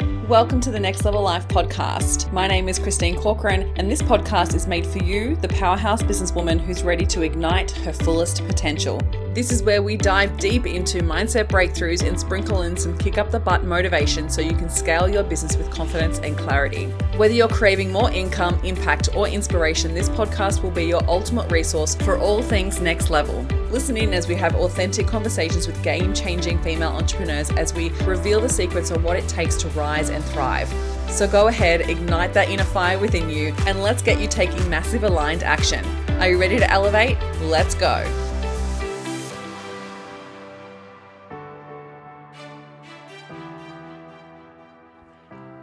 Welcome to the Next Level Life podcast. My name is Christine Corcoran, and this podcast is made for you, the powerhouse businesswoman who's ready to ignite her fullest potential. This is where we dive deep into mindset breakthroughs and sprinkle in some kick up the butt motivation so you can scale your business with confidence and clarity. Whether you're craving more income, impact, or inspiration, this podcast will be your ultimate resource for all things next level. Listen in as we have authentic conversations with game changing female entrepreneurs as we reveal the secrets of what it takes to rise and thrive. So go ahead, ignite that inner fire within you, and let's get you taking massive aligned action. Are you ready to elevate? Let's go.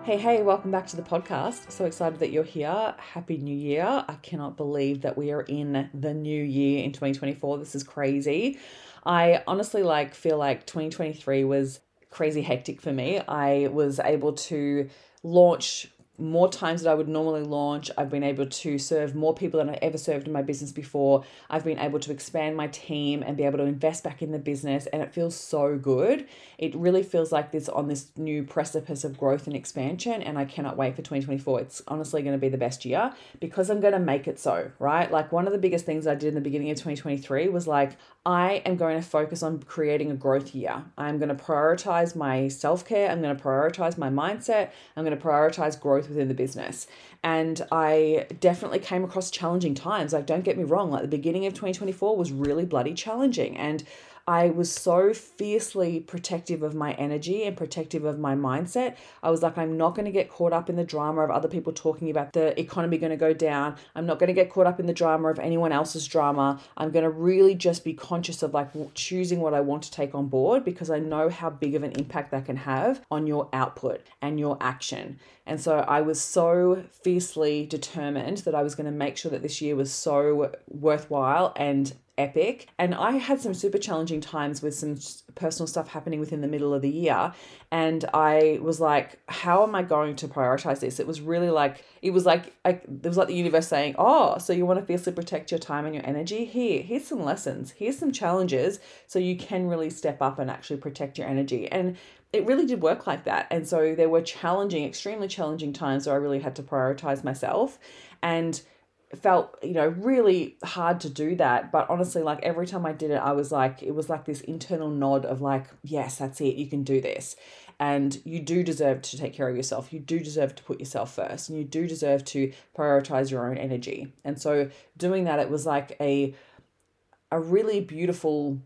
Hey, hey, welcome back to the podcast. So excited that you're here. Happy New Year. I cannot believe that we are in the new year in 2024. This is crazy. I honestly like feel like 2023 was crazy hectic for me. I was able to launch more times that I would normally launch. I've been able to serve more people than I ever served in my business before. I've been able to expand my team and be able to invest back in the business, and it feels so good. It really feels like this on this new precipice of growth and expansion, and I cannot wait for 2024. It's honestly going to be the best year because I'm going to make it so, right? Like one of the biggest things I did in the beginning of 2023 was like, I am going to focus on creating a growth year. I'm going to prioritize my self care. I'm going to prioritize my mindset. I'm going to prioritize growth growth within the business. And I definitely came across challenging times. Like, don't get me wrong, like the beginning of 2024 was really bloody challenging. And I was so fiercely protective of my energy and protective of my mindset. I was like, I'm not going to get caught up in the drama of other people talking about the economy going to go down. I'm not going to get caught up in the drama of anyone else's drama. I'm going to really just be conscious of like choosing what I want to take on board because I know how big of an impact that can have on your output and your action. And so I was so fiercely determined that I was going to make sure that this year was so worthwhile and epic. And I had some super challenging times with some personal stuff happening within the middle of the year. And I was like, how am I going to prioritize this? It was really like, it was like, like it was like the universe saying, oh, so you want to fiercely protect your time and your energy? Here, here's some lessons. Here's some challenges so you can really step up and actually protect your energy. And it really did work like that. And so there were challenging, extremely challenging times where I really had to prioritize myself. And felt you know really hard to do that but honestly like every time i did it i was like it was like this internal nod of like yes that's it you can do this. And you do deserve to take care of yourself. You do deserve to put yourself first and you do deserve to prioritize your own energy. And so doing that it was like a a really beautiful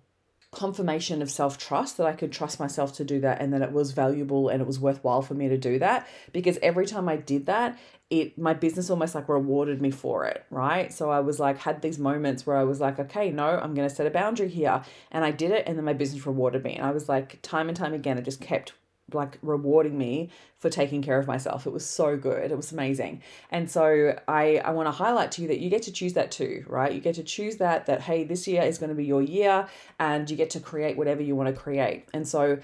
confirmation of self trust that I could trust myself to do that and that it was valuable and it was worthwhile for me to do that. Because every time I did that it my business almost like rewarded me for it right? So I was like had these moments where I was like okay no I'm going to set a boundary here. And I did it and then my business rewarded me. And I was like time and time again it just kept like rewarding me for taking care of myself. It was so good. It was amazing. And so I I want to highlight to you that you get to choose that too, right? You get to choose that that hey, this year is going to be your year and you get to create whatever you want to create. And so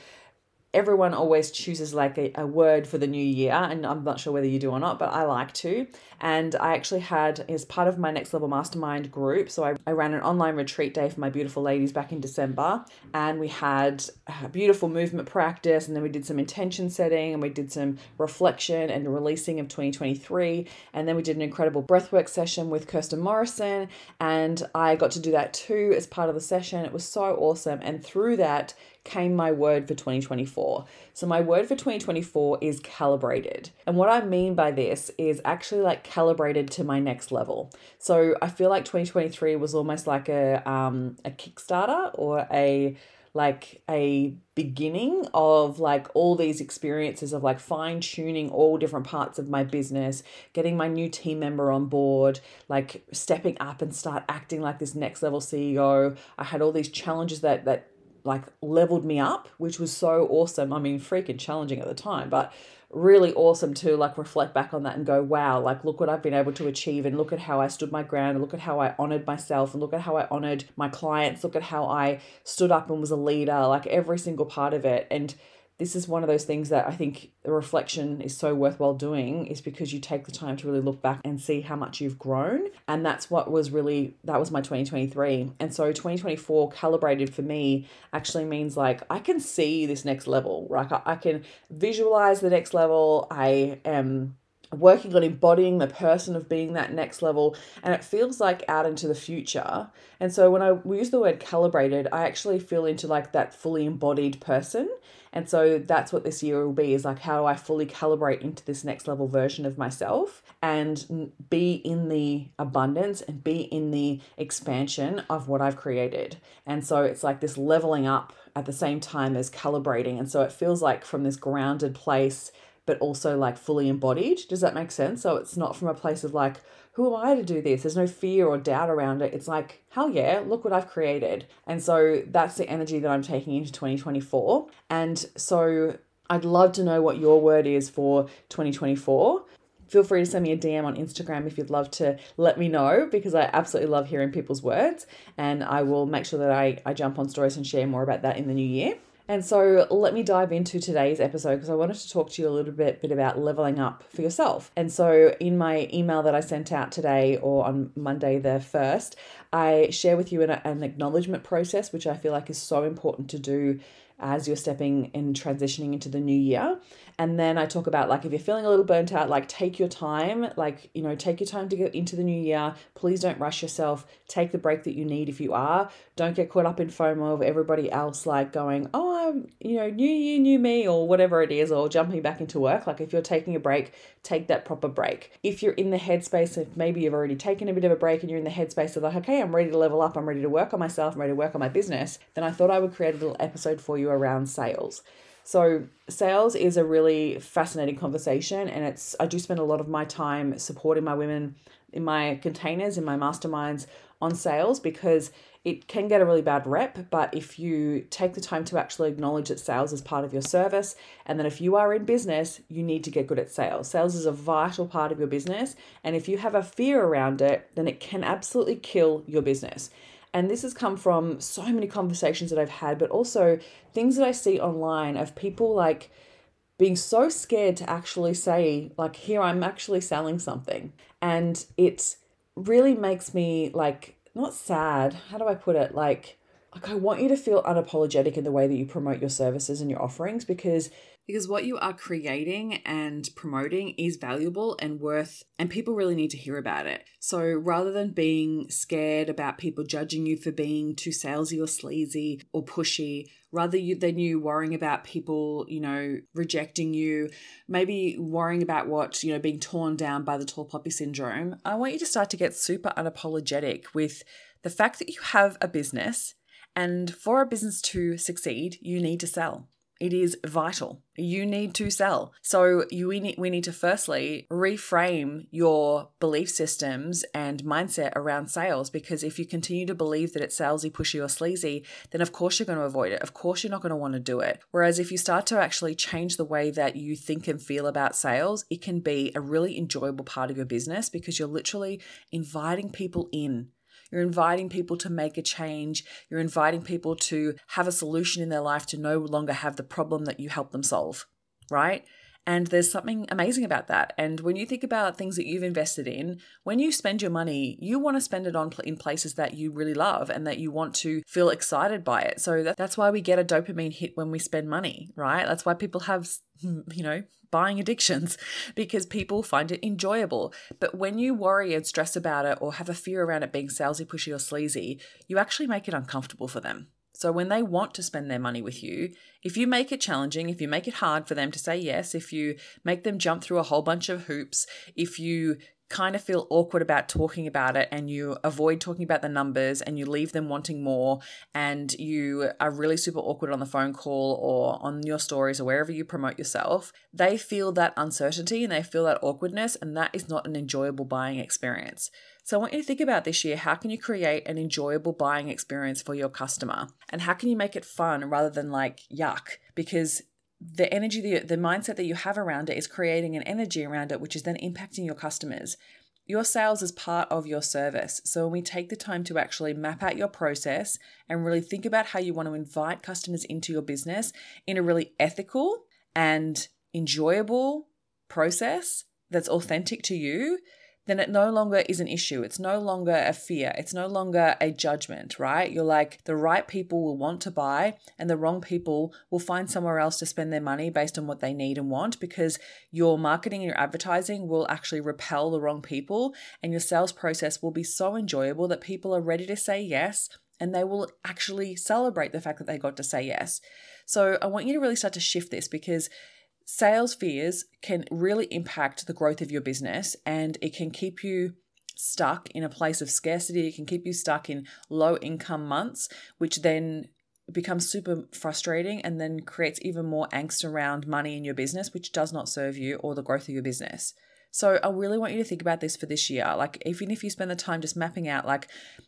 everyone always chooses like a, a word for the new year and i'm not sure whether you do or not but i like to. And i actually had as part of my next level mastermind group so I, I ran an online retreat day for my beautiful ladies back in december and we had a beautiful movement practice and then we did some intention setting and we did some reflection and releasing of 2023 and then we did an incredible breathwork session with kirsten morrison and i got to do that too as part of the session. It was so awesome. And through that came my word for 2024. So, my word for 2024 is calibrated. And what I mean by this is actually like calibrated to my next level. So, I feel like 2023 was almost like a, um, a Kickstarter or a like a beginning of like all these experiences of like fine tuning all different parts of my business, getting my new team member on board, like stepping up and start acting like this next level CEO. I had all these challenges that that like leveled me up, which was so awesome. I mean, freaking challenging at the time, but really awesome to like reflect back on that and go, wow, like look what I've been able to achieve and look at how I stood my ground and look at how I honored myself and look at how I honored my clients, look at how I stood up and was a leader, like every single part of it. And this is one of those things that I think the reflection is so worthwhile doing is because you take the time to really look back and see how much you've grown. And that's what was really, that was my 2023. And so 2024 calibrated for me actually means like I can see this next level, right? I, can visualize the next level. I am working on embodying the person of being that next level and it feels like out into the future. And so when i use the word calibrated i actually feel into like that fully embodied person. And so that's what this year will be is like how do i fully calibrate into this next level version of myself and be in the abundance and be in the expansion of what i've created. And so it's like this leveling up at the same time as calibrating. And so it feels like from this grounded place but also like fully embodied. Does that make sense? So it's not from a place of like, who am I to do this? There's no fear or doubt around it. It's like, hell yeah, look what I've created. And so that's the energy that I'm taking into 2024. And so I'd love to know what your word is for 2024 feel free to send me a DM on Instagram if you'd love to let me know because I absolutely love hearing people's words and I will make sure that I, I jump on stories and share more about that in the new year. And so let me dive into today's episode because I wanted to talk to you a little bit, bit about leveling up for yourself. And so in my email that I sent out today or on Monday the 1st, I share with you an, an acknowledgement process, which I feel like is so important to do as you're stepping and transitioning into the new year. And then I talk about like if you're feeling a little burnt out, like take your time, like, you know, take your time to get into the new year. Please don't rush yourself. Take the break that you need if you are. Don't get caught up in FOMO of everybody else like going, oh, I'm, you know, new year, new me, or whatever it is, or jumping back into work. Like if you're taking a break, take that proper break. If you're in the headspace of maybe you've already taken a bit of a break and you're in the headspace of like, okay, I'm ready to level up, I'm ready to work on myself, I'm ready to work on my business, then I thought I would create a little episode for you around sales. So, sales is a really fascinating conversation, and it's I do spend a lot of my time supporting my women in my containers, in my masterminds on sales because it can get a really bad rep. But if you take the time to actually acknowledge that sales is part of your service, and that if you are in business, you need to get good at sales. Sales is a vital part of your business, and if you have a fear around it, then it can absolutely kill your business. And this has come from so many conversations that I've had, but also things that I see online of people like being so scared to actually say, like, here, I'm actually selling something. And it really makes me like, not sad. How do I put it? Like, like I want you to feel unapologetic in the way that you promote your services and your offerings because because what you are creating and promoting is valuable and worth and people really need to hear about it. So rather than being scared about people judging you for being too salesy or sleazy or pushy, rather you, than you worrying about people, you know, rejecting you, maybe worrying about what, you know, being torn down by the tall poppy syndrome, I want you to start to get super unapologetic with the fact that you have a business and for a business to succeed, you need to sell. It is vital. You need to sell. So you we need we need to firstly reframe your belief systems and mindset around sales because if you continue to believe that it's salesy, pushy, or sleazy, then of course you're going to avoid it. Of course you're not going to want to do it. Whereas if you start to actually change the way that you think and feel about sales, it can be a really enjoyable part of your business because you're literally inviting people in you're inviting people to make a change. You're inviting people to have a solution in their life to no longer have the problem that you help them solve, right? And there's something amazing about that. And when you think about things that you've invested in, when you spend your money, you want to spend it on in places that you really love and that you want to feel excited by it. So that, that's why we get a dopamine hit when we spend money, right? That's why people have, you know, buying addictions because people find it enjoyable. But when you worry and stress about it or have a fear around it being salesy, pushy, or sleazy, you actually make it uncomfortable for them. So when they want to spend their money with you, if you make it challenging, if you make it hard for them to say yes, if you make them jump through a whole bunch of hoops, if you kind of feel awkward about talking about it and you avoid talking about the numbers and you leave them wanting more and you are really super awkward on the phone call or on your stories or wherever you promote yourself, they feel that uncertainty and they feel that awkwardness, and that is not an enjoyable buying experience. So I want you to think about this year how can you create an enjoyable buying experience for your customer? And how can you make it fun rather than like yuck? Because the energy, the, the mindset that you have around it is creating an energy around it, which is then impacting your customers. your sales is part of your service. So when we take the time to actually map out your process and really think about how you want to invite customers into your business in a really ethical and enjoyable process that's authentic to you, then it no longer is an issue. It's no longer a fear. It's no longer a judgment, right? You're like, the right people will want to buy, and the wrong people will find somewhere else to spend their money based on what they need and want because your marketing and your advertising will actually repel the wrong people, and your sales process will be so enjoyable that people are ready to say yes and they will actually celebrate the fact that they got to say yes. So I want you to really start to shift this because sales fears can really impact the growth of your business and it can keep you stuck in a place of scarcity. It can keep you stuck in low income months, which then becomes super frustrating and then creates even more angst around money in your business, which does not serve you or the growth of your business. So I really want you to think about this for this year. Like even if you spend the time just mapping out like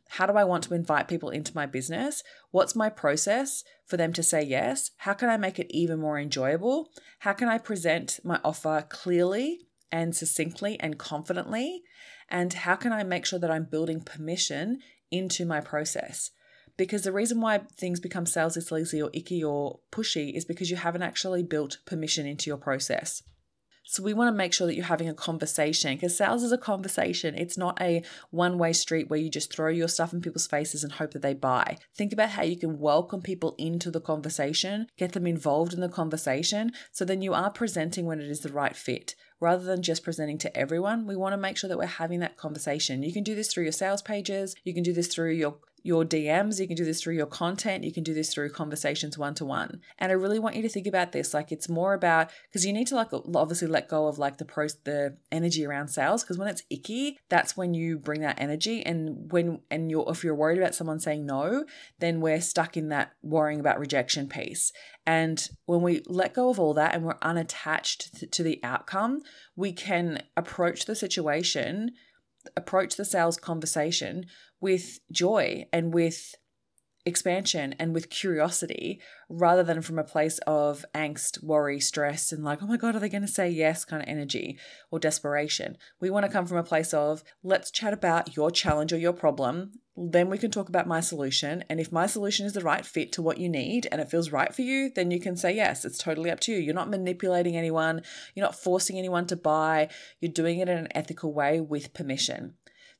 how do I want to invite people into my business? What's my process for them to say yes? How can I make it even more enjoyable? How can I present my offer clearly and succinctly and confidently? And how can I make sure that I'm building permission into my process? because the reason why things become salesy, or icky or pushy is because you haven't actually built permission into your process. So we want to make sure that you're having a conversation because sales is a conversation. It's not a one way street where you just throw your stuff in people's faces and hope that they buy. Think about how you can welcome people into the conversation, get them involved in the conversation, so then you are presenting when it is the right fit rather than just presenting to everyone. We want to make sure that we're having that conversation. You can do this through your sales pages, you can do this through your your DMs, you can do this through your content, you can do this through conversations one to one. And I really want you to think about this like it's more about because you need to like obviously let go of like the pro the energy around sales because when it's icky, that's when you bring that energy and when and you're if you're worried about someone saying no, then we're stuck in that worrying about rejection piece. And when we let go of all that and we're unattached to the outcome, we can approach the situation approach the sales conversation with joy and with expansion and with curiosity rather than from a place of angst, worry, stress, and like, oh my God, are they going to say yes kind of energy or desperation. We want to come from a place of let's chat about your challenge or your problem. Then we can talk about my solution. And if my solution is the right fit to what you need and it feels right for you, then you can say yes. It's totally up to you. You're not manipulating anyone, you're not forcing anyone to buy, you're doing it in an ethical way with permission.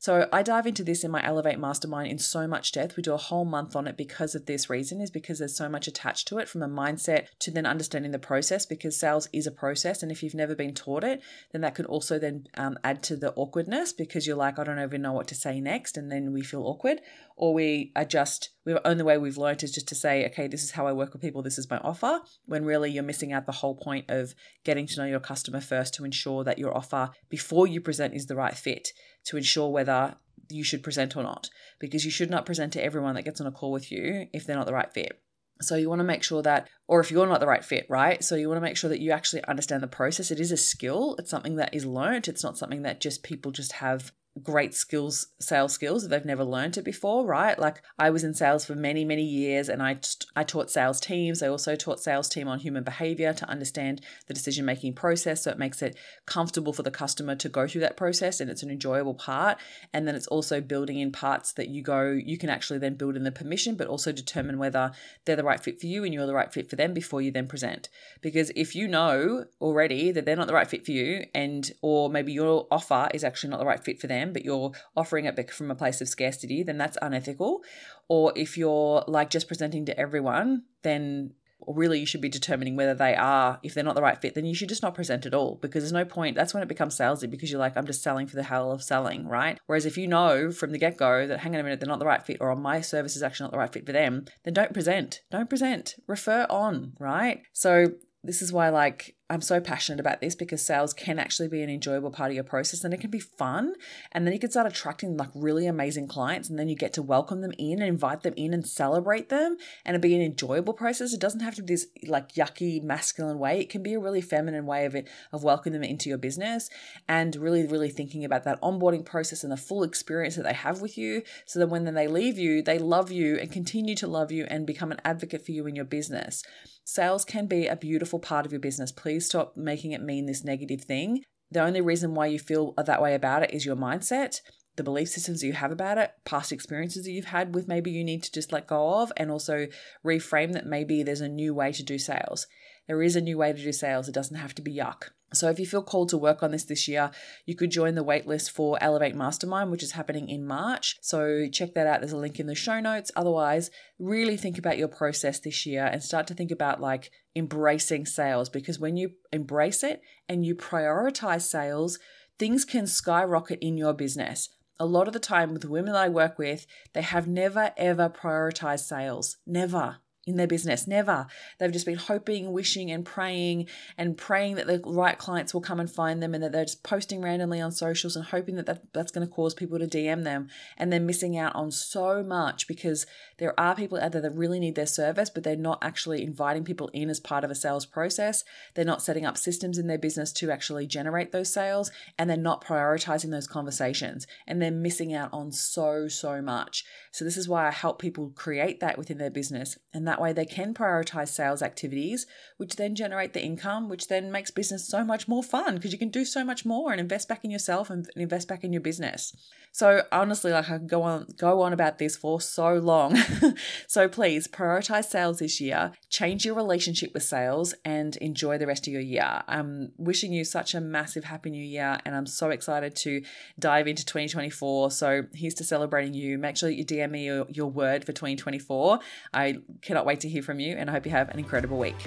So I dive into this in my Elevate Mastermind in so much depth. We do a whole month on it because of this reason, is because there's so much attached to it from a mindset to then understanding the process because sales is a process. And if you've never been taught it, then that could also then um, add to the awkwardness because you're like, I don't even know what to say next. And then we feel awkward or we are just The only way we've learned is just to say, okay, this is how I work with people, this is my offer, when really you're missing out the whole point of getting to know your customer first to ensure that your offer before you present is the right fit to ensure whether you should present or not, because you should not present to everyone that gets on a call with you if they're not the right fit. So you want to make sure that, or if you're not the right fit, right? So you want to make sure that you actually understand the process. It is a skill. It's something that is learnt. It's not something that just people just have great skills, sales skills if they've never learned it before, right? Like I was in sales for many, many years and I, I taught sales teams. I also taught sales team on human behavior to understand the decision making process. So it makes it comfortable for the customer to go through that process and it's an enjoyable part. And then it's also building in parts that you go, you can actually then build in the permission, but also determine whether they're the right fit for you and you're the right fit for them before you then present. Because if you know already that they're not the right fit for you and, or maybe your offer is actually not the right fit for them, but you're offering it from a place of scarcity, then that's unethical. Or if you're like just presenting to everyone, then really you should be determining whether they are if they're not the right fit then you should just not present at all because there's no point that's when it becomes salesy because you're like i'm just selling for the hell of selling right? Whereas if you know from the get-go that hang on a minute they're not the right fit or my service is actually not the right fit for them? then don't present. Don't present. Refer on right? So this is why like I'm so passionate about this because sales can actually be an enjoyable part of your process and it can be fun. And then you can start attracting like really amazing clients and then you get to welcome them in and invite them in and celebrate them and it be an enjoyable process. It doesn't have to be this like yucky masculine way. It can be a really feminine way of it of welcoming them into your business and really, really thinking about that onboarding process and the full experience that they have with you. So that when then they leave you, they love you and continue to love you and become an advocate for you in your business. Sales can be a beautiful part of your business. Please stop making it mean this negative thing. The only reason why you feel that way about it is your mindset the belief systems that you have about it, past experiences that you've had with maybe you need to just let go of, and also reframe that maybe there's a new way to do sales. There is a new way to do sales. It doesn't have to be yuck. So if you feel called to work on this this year, you could join the waitlist for Elevate Mastermind, which is happening in March. So check that out. There's a link in the show notes. Otherwise, really think about your process this year and start to think about like embracing sales because when you embrace it and you prioritize sales, things can skyrocket in your business a lot of the time with the women I work with, they have never ever prioritized sales. Never in their business. Never. They've just been hoping, wishing, and praying and praying that the right clients will come and find them and that they're just posting randomly on socials and hoping that, that that's going to cause people to DM them. And they're missing out on so much because there are people out there that really need their service, but they're not actually inviting people in as part of a sales process. They're not setting up systems in their business to actually generate those sales and they're not prioritizing those conversations and they're missing out on so, so much. So, this is why I help people create that within their business. And that that way, they can prioritize sales activities, which then generate the income, which then makes business so much more fun because you can do so much more and invest back in yourself and invest back in your business. So honestly, like I can go on go on about this for so long. so please prioritize sales this year, change your relationship with sales, and enjoy the rest of your year. I'm wishing you such a massive happy new year, and I'm so excited to dive into 2024. So here's to celebrating you. Make sure that you DM me your, your word for 2024. I cannot wait to hear from you, and I hope you have an incredible week.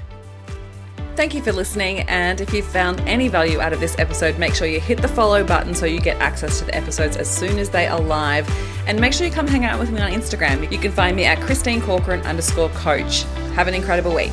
Thank you for listening. And if you found any value out of this episode, make sure you hit the follow button so you get access to the episodes as soon as they are live. And make sure you come hang out with me on Instagram. You can find me at Christine Corcoran underscore coach. Have an incredible week.